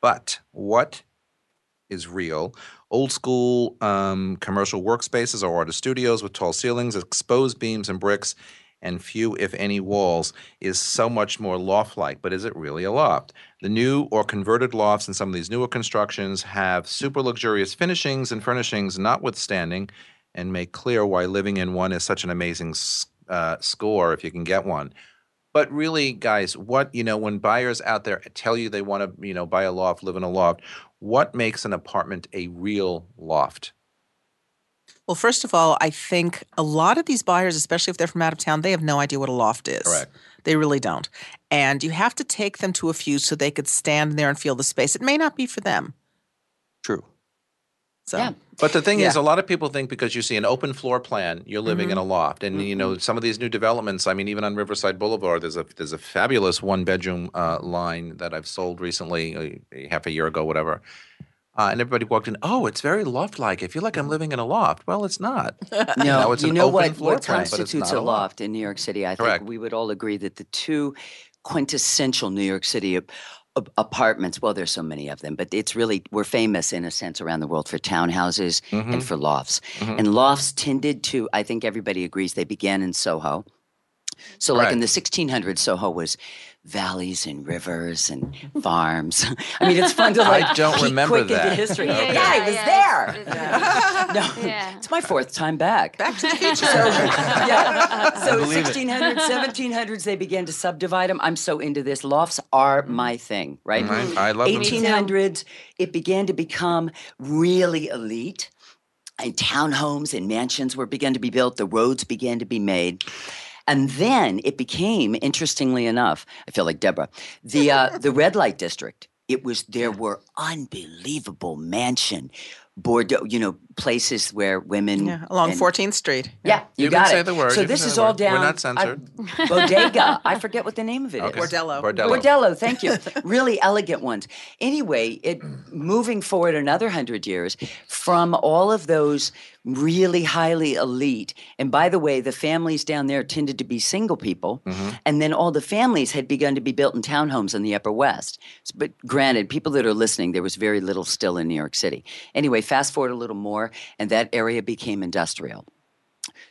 But what is real? Old school um, commercial workspaces or artist studios with tall ceilings, exposed beams and bricks, and few, if any, walls is so much more loft like. But is it really a loft? The new or converted lofts in some of these newer constructions have super luxurious finishings and furnishings, notwithstanding, and make clear why living in one is such an amazing uh, score if you can get one. But really, guys, what you know, when buyers out there tell you they want to, you know, buy a loft, live in a loft, what makes an apartment a real loft? Well, first of all, I think a lot of these buyers, especially if they're from out of town, they have no idea what a loft is. Correct. They really don't. And you have to take them to a few so they could stand there and feel the space. It may not be for them. True. So Yeah. But the thing is, a lot of people think because you see an open floor plan, you're living in a loft, and you know some of these new developments. I mean, even on Riverside Boulevard, there's a there's a fabulous one bedroom uh, line that I've sold recently, uh, half a year ago, whatever. Uh, and everybody walked in. Oh, it's very loft like. I feel like I'm living in a loft. Well, it's not. No, Now it's you an know open what, floor what plan, but it's constitutes not a a loft. loft in New York City? I Correct. think we would all agree that the two quintessential New York City ap- ap- apartments, well, there's so many of them, but it's really, we're famous in a sense around the world for townhouses Mm-hmm. and for lofts. And lofts tended to, I think everybody agrees, they began in Soho. So, like in the 1600s, Soho was valleys and rivers and farms. I mean, it's fun to like. I like don't peek remember quick that. into history. Yeah, yeah, yeah, I was yeah, there. it's- No, Yeah. it's my fourth time back. back to the future. So, yeah. So 1600s, 1700s, they began to subdivide them. I'm so into this. Lofts are my thing, right? Mhm. I love them. 1800s, it began to become really elite. And townhomes and mansions were began to be built. The roads began to be made. And then it became, interestingly enough, I feel like Deborah, the uh, the red light district. It was there were unbelievable mansion Bordeaux, you know, places where women Yeah, along and- 14th Street. Yeah, you, You got can it. say the word, So you this is all word. We're not censored. I- bodega. I forget what the name of it Okay. Bordello. Bordello. Bordello, thank you. Really elegant ones. Anyway, it moving forward another hundred years from all of those really highly elite, and by the way, the families down there tended to be single people, mm-hmm. and then all the families had begun to be built in townhomes in the Upper West. But granted, people that are listening, there was very little still in New York City. Anyway, fast forward a little more, and that area became industrial.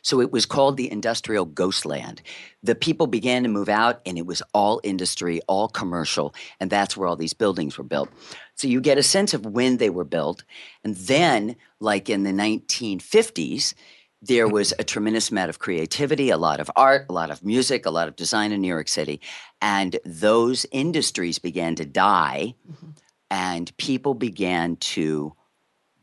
So it was called the industrial ghost land. The people began to move out, and it was all industry, all commercial, and that's where all these buildings were built. So you get a sense of when they were built. And then, like in the 1950s, there was a tremendous amount of creativity, a lot of art, a lot of music, a lot of design in New York City. And those industries began to die, mm-hmm. and people began to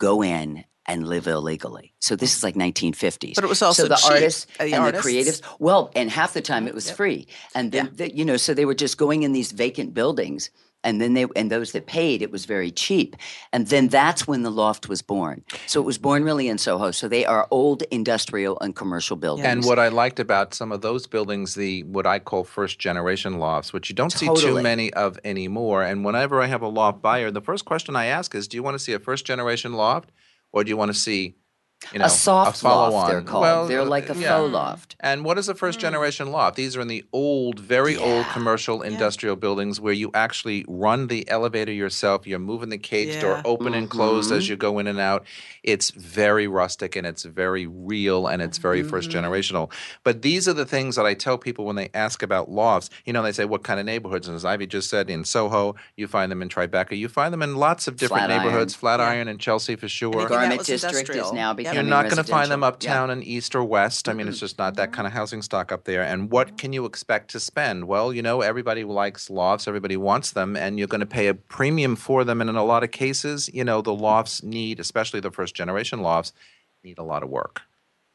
go in and live illegally. So this is like 1950s. But it was also so the cheap. artists Uh, the and artists. the creatives. Well, and half the time it was free, and then the, you know, so they were just going in these vacant buildings, and then they and those that paid, it was very cheap, and then that's when the loft was born. So it was born really in Soho. So they are old industrial and commercial buildings. And what I liked about some of those buildings, the what I call first generation lofts, which you don't see too many of anymore. And whenever I have a loft buyer, the first question I ask is, do you want to see a first generation loft, or do you want to see, you know, a soft follow loft, they're called. Well, they're like a yeah. faux loft. And what is a first hmm. generation loft? These are in the old, very old commercial industrial buildings where you actually run the elevator yourself. You're moving the cage door Yeah. open and closed as mm-hmm. you go in and out. It's very rustic and it's very real and it's very first mm-hmm. generational. But these are the things that I tell people when they ask about lofts. You know, they say, what kind of neighborhoods? And as Ivy just said, in Soho, you find them in Tribeca, you find them in lots of different Flatiron. neighborhoods, Flatiron and Chelsea for sure. that Garment was district is industrial. now Yep. You're not going to find them residential. Yeah. uptown in east or west. I mean, it's just not that kind of housing stock up there. And what can you expect to spend? Well, you know, everybody likes lofts, everybody wants them, and you're going to pay a premium for them. And in a lot of cases, you know, the lofts need, especially the first generation lofts, need a lot of work.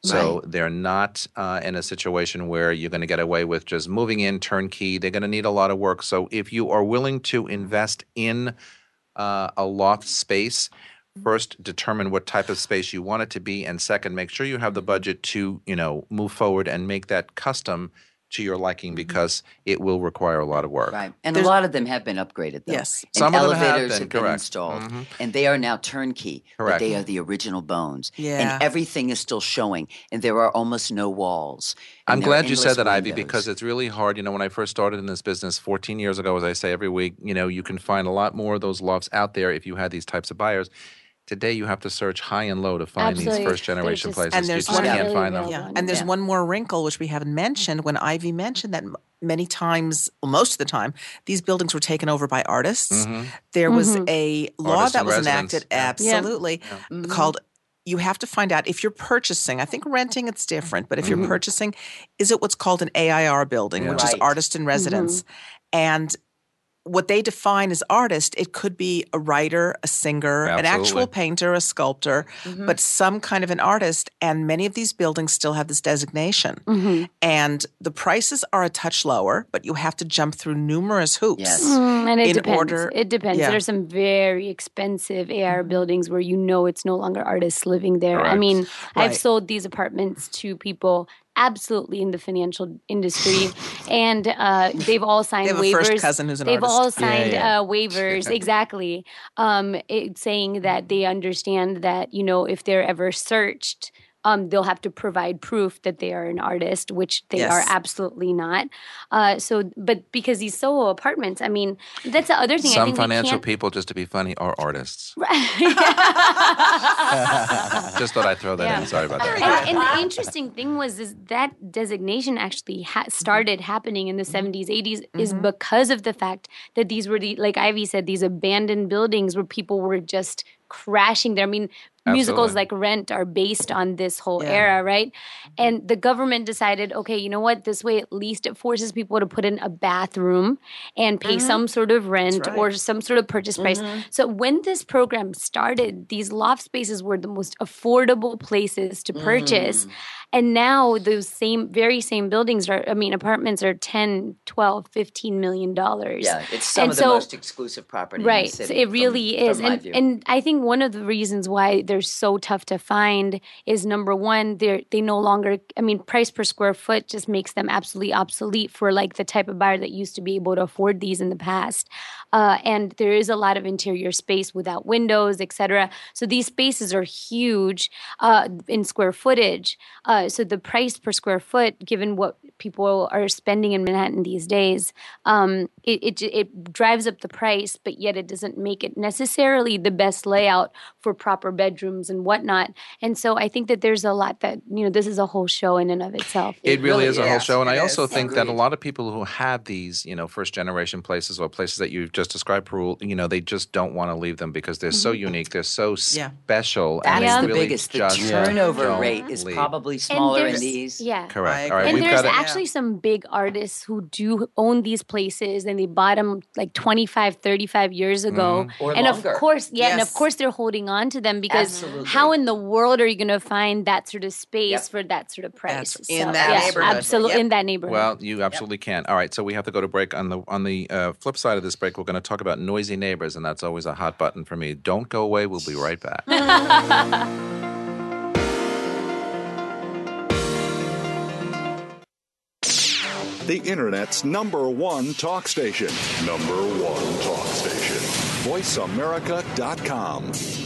So they're not uh, in a situation where you're going to get away with just moving in turnkey. They're going to need a lot of work. So if you are willing to invest in uh, a loft space, first determine what type of space you want it to be, and second, make sure you have the budget to you know move forward and make that custom to your liking because it will require a lot of work. Right. And There's- a lot of them have been upgraded, though. Yes. And Some of them have elevators been, been, correct. installed. Mhm. And they are now turnkey. But Correct. they are the original bones. Yeah. And everything is still showing. And there are almost no walls. I'm glad you said endless that, Ivy, because it's really hard. You know, when I first started in this business 14 years ago, as I say every week, you know, you can find a lot more of those lofts out there if you had these types of buyers. Today, you have to search high and low to find Absolutely. these first generation just- places. And you just one- can't Really find them. Yeah. And there's Yeah. one more wrinkle which we haven't mentioned. When Ivy mentioned that many times, well, most of the time, these buildings were taken over by artists. Mhm. There was Mhm. a law Artists that was residence. enacted, Yeah. absolutely, Mhm. called. You have to find out if you're purchasing. I think renting it's different, but if you're Mhm. purchasing, is it what's called an AIR building, Yeah. which is artist in residence, and what they define as artist, it could be a writer, a singer, an actual painter, a sculptor, Mm-hmm. but some kind of an artist. And many of these buildings still have this designation. Mhm. And the prices are a touch lower, but you have to jump through numerous hoops. Yes. Mm, and it In depends. order- it depends. yeah. are some very expensive AIR buildings where you know it's no longer artists living there. I Correct. mean, I've sold these apartments to people absolutely in the financial industry, and uh, they've all signed They have a waivers. first cousin who's an They've artist. all signed yeah. Uh, waivers, exactly, um, it, saying that they understand that you know if they're ever searched. Um, they'll have to provide proof that they are an artist, which they are absolutely not. Uh, so, but because these Soho apartments, I mean, that's the other thing. I Some think financial people, just to be funny, are artists. Right. just thought I'd throw that Yeah. in. Sorry about that. and, and the interesting thing was is that designation actually ha- started happening in the 70s 80s is because of the fact that these were the like ivy said these abandoned buildings where people were just crashing there i mean musicals like Rent are based on this whole Yeah. era, right? And the government decided, okay, you know what? This way, at least it forces people to put in a bathroom and pay mm-hmm. some sort of rent right. or some sort of purchase price. Mm-hmm. So when this program started, these loft spaces were the most affordable places to purchase. Mm. And now those same, very same buildings are, I mean, apartments are 10, 12, 15 million dollars. Yeah, it's some And of the so- most exclusive property in Right. the So city. it really from is. my And and I think one of the reasons why they're so tough to find is number one, they're they no longer I mean, price per square foot just makes them absolutely obsolete for like the type of buyer that used to be able to afford these in the past. Uh, and there is a lot of interior space without windows, et cetera. So these spaces are huge uh, in square footage. Uh, so the price per square foot, given what people are spending in Manhattan these days, um, it, it it drives up the price, but yet it doesn't make it necessarily the best layout for proper bedrooms and whatnot. And so I think that there's a lot that you know this is a whole show in and of itself. It, really, really is a whole show, and I also is. think that a lot of people who have these, you know, first generation places or places that you've just described, Perul, you know, they just don't want to leave them because they're so unique, they're so Yeah. special. That's and they the really biggest. The turnover don't rate is leave. probably And smaller in these. Yeah. correct. All right, and we've there's got to. actually some big artists who do own these places and they bought them like 25 35 years ago Or and longer. of course yeah and of course they're holding on to them because Absolutely. how in the world are you going to find that sort of space Yep. for that sort of price That's in that yeah, neighborhood. absolutely Yep. in that neighborhood Well, you absolutely can. All right, so we have to go to break. On the on the uh, flip side of this break, we're going to talk about noisy neighbors, and that's always a hot button for me. Don't go away. We'll be right back. The Internet's number one talk station. Number one talk station. VoiceAmerica.com.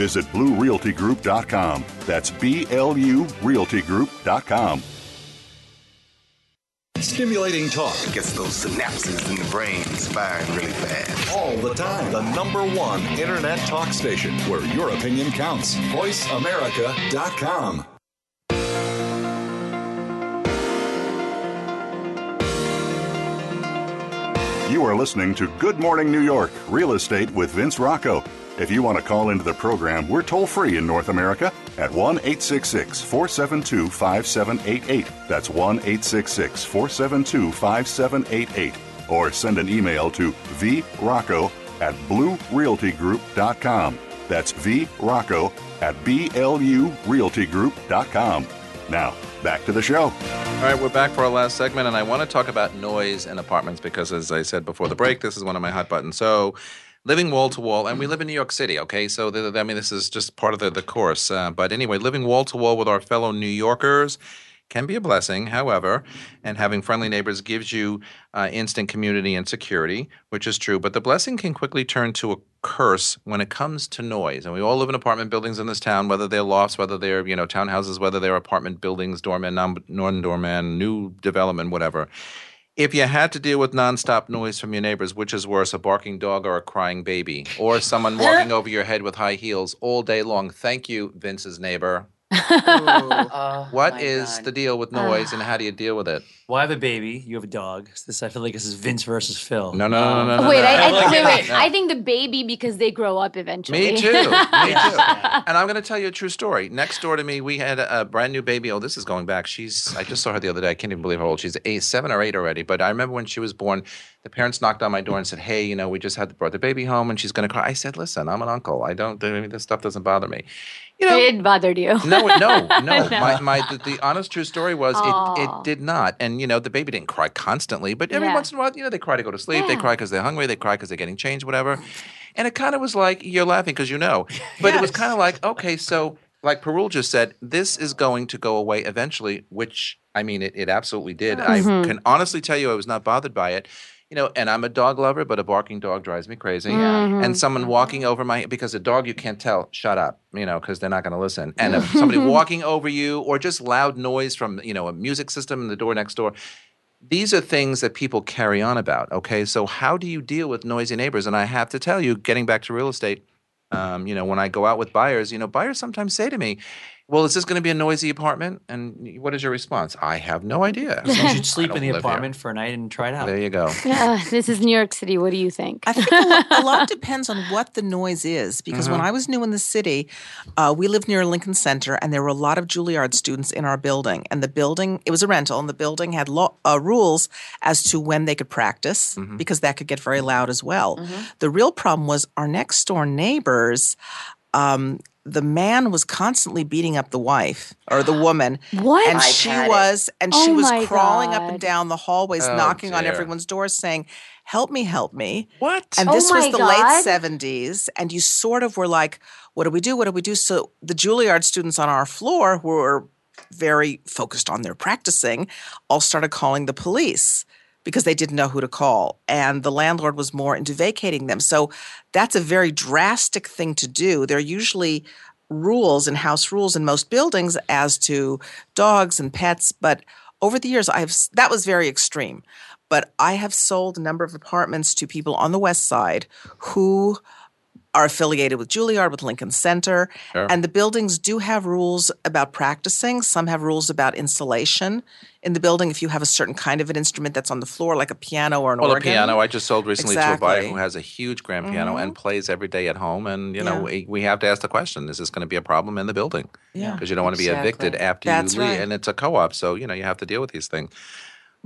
Visit BlueRealtyGroup.com. That's B L U RealtyGroup.com. Stimulating talk Gets those synapses in the brain firing really fast. all the time. The number one internet talk station where your opinion counts. VoiceAmerica.com. You are listening to Good Morning New York Real Estate with Vince Rocco. If you want to call into the program, we're toll free in North America at 1 866 472 5788. That's 1 866 472 5788. Or send an email to vrocco at bluerealtygroup.com. That's vrocco at blurealtygroup.com. Now, back to the show. All right, we're back for our last segment, and I want to talk about noise in apartments because, as I said before the break, this is one of my hot buttons. So, living wall to wall, and we live in New York City, okay? So, the, I mean, this is just part of the, the course. Uh, but anyway, living wall to wall with our fellow New Yorkers can be a blessing, however, and having friendly neighbors gives you uh, instant community and security, which is true. But the blessing can quickly turn to a curse when it comes to noise. And we all live in apartment buildings in this town, whether they're lofts, whether they're you know townhouses, whether they're apartment buildings, doorman, non- non-doorman, new development, whatever. If you had to deal with nonstop noise from your neighbors, which is worse, a barking dog or a crying baby, or someone walking over your head with high heels all day long? Thank you, Vince's neighbor. Oh, What my is God. the deal with noise, and how do you deal with it? Well, I have a baby. You have a dog. This I feel like this is Vince versus Phil. No, no, no, no, oh. no. wait, no, I, I, wait, wait. no. I think the baby because they grow up eventually. Me too. Me too. And I'm going to tell you a true story. Next door to me, we had a, a brand new baby. Oh, this is going back. She's. I just saw her the other day. I can't even believe how old she's. Eight, seven or eight already. But I remember when she was born, the parents knocked on my door and said, "Hey, you know, we just had brought the baby home, and she's going to cry." I said, "Listen, I'm an uncle. I don't. I mean, this stuff doesn't bother me." You know, It bothered you. no, no, no. No. My, my, the, the honest true story was it, it did not. And, you know, the baby didn't cry constantly, but every Yeah. once in a while, you know, they cry to go to sleep. They cry because they're hungry. They cry because they're getting changed, whatever. And it kind of was like, you're laughing because you know. But it was kind of like, okay, so like Perul just said, this is going to go away eventually, which, I mean, it, it absolutely did. I Mm-hmm. can honestly tell you I was not bothered by it. You know, and I'm a dog lover, but a barking dog drives me crazy. Mhm. And someone walking over my because a dog you can't tell, shut up, you know, because they're not going to listen. And if somebody walking over you, or just loud noise from you know a music system in the door next door. These are things that people carry on about. Okay, so how do you deal with noisy neighbors? And I have to tell you, getting back to real estate, um, you know, when I go out with buyers, you know, buyers sometimes say to me, "Well, is this going to be a noisy apartment?" And what is your response? I have no idea. You should sleep in the live here. apartment for a night and try it out. There you go. Yeah, this is New York City. What do you think? I think a lot, a lot depends on what the noise is. Because when Mhm. I was new in the city, uh, we lived near Lincoln Center, and there were a lot of Juilliard students in our building. And the building, it was a rental, and the building had law, uh, rules as to when they could practice, because that could get very loud as well. The real problem was our next door neighbors. Um, the man was constantly beating up the wife or the woman. What? And I've she had it. was, and she Oh was my crawling up and down the hallways, Oh, knocking on everyone's doors, saying, "Help me, help me." What? And Oh this was the God. late 70s. And you sort of were like, what do we do? What do we do? So the Juilliard students on our floor who were very focused on their practicing all started calling the police because they didn't know who to call. And the landlord was more into vacating them. So that's a very drastic thing to do. There are usually rules and house rules in most buildings as to dogs and pets, but over the years I've that was very extreme. But I have sold a number of apartments to people on the west side who are affiliated with Juilliard, with Lincoln Center, Sure. and the buildings do have rules about practicing. Some have rules about installation in the building. If you have a certain kind of an instrument that's on the floor, like a piano or an organ. Well, a piano I just sold recently to a buyer who has a huge grand piano Mhm. and plays every day at home. And, you know, Yeah. we, we have to ask the question is this going to be a problem in the building? Yeah. Because you don't want to be evicted after That's you leave. right. And it's a co op. So, you know, you have to deal with these things.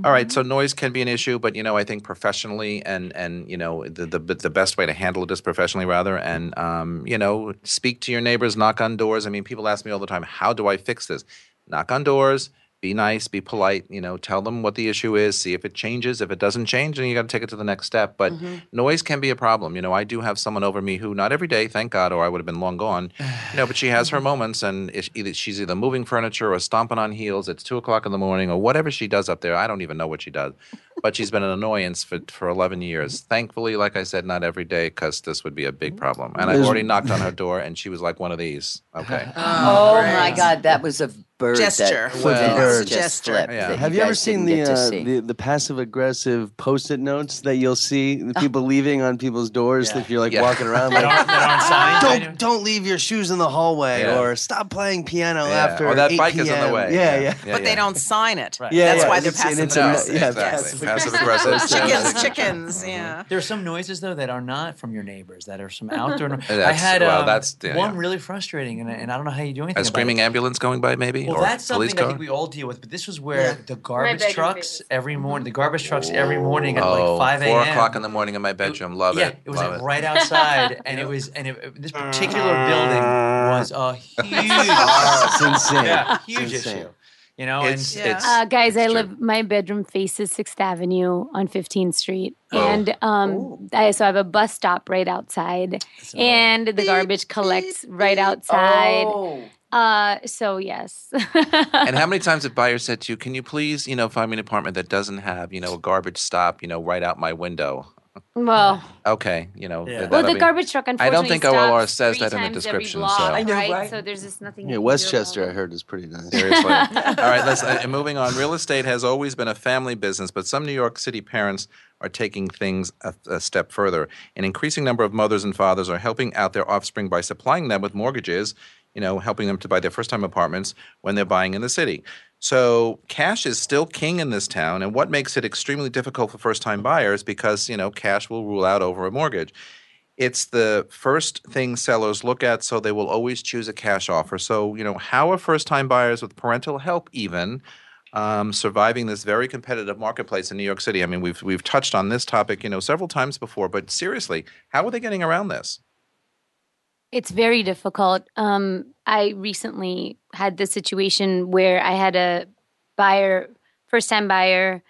All right, Mm-hmm. so noise can be an issue, but you know I think professionally and and you know the the, the best way to handle it is professionally rather, and um, you know speak to your neighbors, knock on doors. I mean, people ask me all the time, how do I fix this? Knock on doors, be nice, be polite. You know, tell them what the issue is, see if it changes. If it doesn't change, then you got to take it to the next step. But mm-hmm. noise can be a problem. You know, I do have someone over me who not every day, thank God, or I would have been long gone. You know, but she has her mm-hmm. moments, and it's either she's either moving furniture or stomping on heels. It's two o'clock in the morning or whatever she does up there. I don't even know what she does, but she's been an annoyance for for eleven years. Thankfully, like I said, not every day because this would be a big problem. And I've already knocked on her door, and she was like one of these. Okay. Oh my God, that was a bird Gesture. that Well, Vince bird. just Gesture. Yeah. that Have you, ever seen the, uh, see. the the passive aggressive post-it notes that you'll see the people leaving on people's doors Yeah. if you're like Yeah. walking around That like aren't, that aren't signs. I don't don't leave your shoes in the hallway Yeah. or stop playing piano Yeah. after or that 8 bike is in the PM. way. Yeah, yeah. but they don't sign it. Right. Yeah, That's yeah, why they're it's- and passive it's aggressive. yeah, passive Passive aggressive. Chickens, chickens, yeah. There are some noises though that are not from your neighbors, that are some outdoor. no- I had well, um, that's- yeah, one really frustrating, and, I- don't know how you do anything. A screaming ambulance going by, maybe, Well, or that's police something I think we all deal with. But this was where Yeah. the garbage trucks every morning. The garbage trucks every morning at oh, like five a.m. four o'clock in the morning in my bedroom. Love yeah, it. it was Love like it. right outside, and it was, and it, this particular building was a huge, It's insane. yeah, It's huge insane. issue. You know, It's, and it's Uh, guys, I it's true. live. My bedroom faces Sixth Avenue on 15th Street, Oh. and um, I, so I have a bus stop right outside, So- and the garbage collects right outside. Oh. Uh, so yes. And how many times have buyers said to you, "Can you please, you know, find me an apartment that doesn't have, you know, a garbage stop, you know, right out my window?" well, Okay, you know. Yeah. well, the be- garbage truck. Unfortunately, I don't think OLR stops says that in the description, block, so- I know, right? right? So there's just nothing. Yeah, you can do Westchester, about I heard, is pretty nice. Seriously. All right, let's uh, moving on. Real estate has always been a family business, but some New York City parents are taking things a, a step further. An increasing number of mothers and fathers are helping out their offspring by supplying them with mortgages, you know, helping them to buy their first-time apartments when they're buying in the city. So cash is still king in this town, and what makes it extremely difficult for first-time buyers because, you know, cash will rule out over a mortgage it's the first thing sellers look at, so they will always choose a cash offer. So, you know, how are first time buyers with parental help even um, surviving this very competitive marketplace in New York City? I mean, we've we've touched on this topic, you know, several times before, but seriously, how are they getting around this? It's very difficult. Um, I recently had the situation where I had a buyer, first time buyer,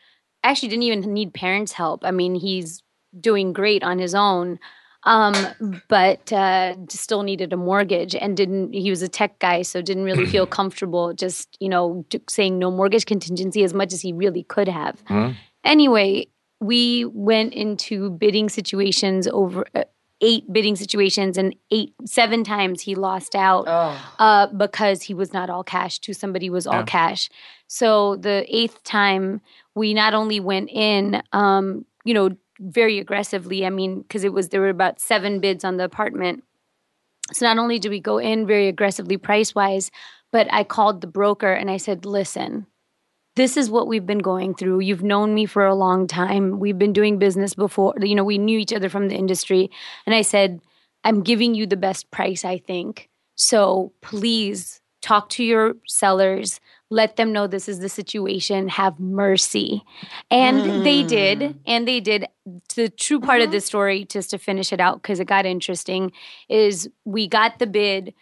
actually didn't even need parents' help. I mean, he's doing great on his own, um, but uh, still needed a mortgage and didn't. He was a tech guy, so didn't really feel comfortable just you know saying no mortgage contingency as much as he really could have. Mhm. Anyway, we went into bidding situations over uh, eight bidding situations and eight seven times he lost out uh, because he was not all cash to somebody was all Yeah. cash. So the eighth time we not only went in um, you know very aggressively i mean because it was there were about seven bids on the apartment. So not only did we go in very aggressively price wise but i called the broker and i said listen this is what we've been going through. You've known me for a long time. We've been doing business before. You know, we knew each other from the industry. And I said, I'm giving you the best price, I think. So please talk to your sellers. Let them know this is the situation. Have mercy. And they did. Mm. And they did. The true part of mm-hmm. the story, just to finish it out, because it got interesting, is we got the bid.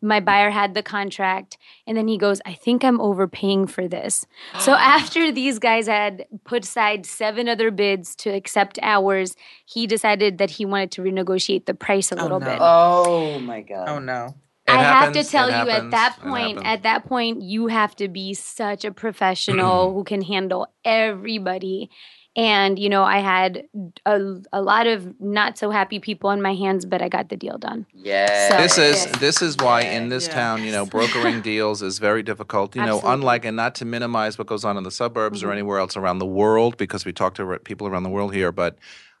My buyer had the contract. And then he goes, I think I'm overpaying for this. So after these guys had put aside seven other bids to accept ours, he decided that he wanted to renegotiate the price a oh, little no. bit. Oh my oh, God. Oh no. It I have to tell it you at that point, at that point, you have to be such a professional who can handle everybody. And you know, I had a, a lot of not so happy people on my hands, but I got the deal done. Yeah. So- This is Yeah. this is why in this Yeah. town, you know, brokering deals is very difficult. You know, unlike and not to minimize what goes on in the suburbs Mm-hmm. or anywhere else around the world, because we talk to people around the world here, but.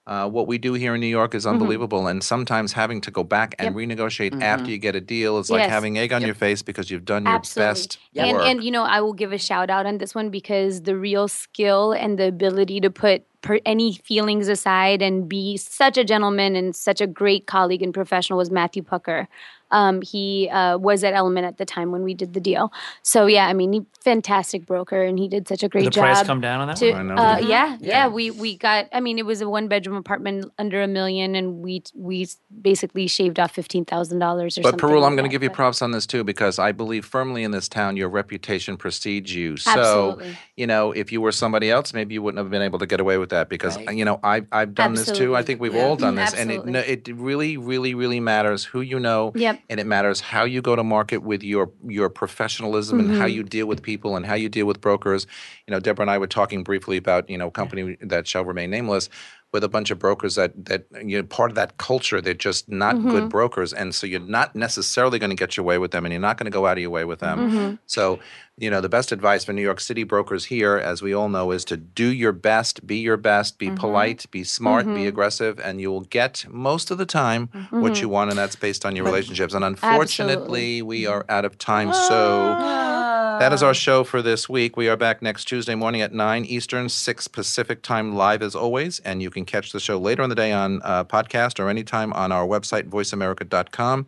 Uh, what we do here in New York is unbelievable, and sometimes having to go back and Mm-hmm. Renegotiate after you get a deal is like Yes. having egg on your face because you've done your Absolutely. best and work. and you know, I will give a shout out on this one because the real skill and the ability to put per, any feelings aside and be such a gentleman and such a great colleague and professional was Matthew Pucker. Um, he uh, was at Element at the time when we did the deal. So yeah, I mean, he, fantastic broker, and he did such a great Did the job. price come down on that to, I know. uh, Mhm. yeah, yeah, we we got. I mean, it was a one bedroom apartment under a million, and we we basically shaved off fifteen thousand dollars or But something. Perul, like I'm going to give you props on this too because I believe firmly in this town your reputation precedes you. So, you know, if you were somebody else, maybe you wouldn't have been able to get away with that because Right. you know I I've done this too. I think we've Yeah. all done this, and it it really really really matters who you know. Yep. And it matters how you go to market with your your professionalism and how Mm-hmm. you deal with people and how you deal with brokers. You know, Deborah and I were talking briefly about you know a company that shall remain nameless with a bunch of brokers that that you know part of that culture. They're just not Mm-hmm. good brokers, and so you're not necessarily going to get your way with them, and you're not going to go out of your way with them. Mm-hmm. So, you know, the best advice for New York City brokers here, as we all know, is to do your best, be your best, Mm-hmm. be polite, be smart, be aggressive, and you will get most of the time Mm-hmm. what you want, and that's based on your relationships. And unfortunately, we are out of time. So that is our show for this week. We are back next Tuesday morning at 9 Eastern, 6 Pacific time, live as always. And you can catch the show later in the day on uh, podcast or anytime on our website, voiceamerica.com.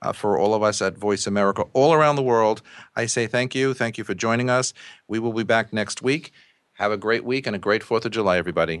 Uh, for all of us at Voice America all around the world, I say thank you. Thank you for joining us. We will be back next week. Have a great week and a great 4th of July, everybody.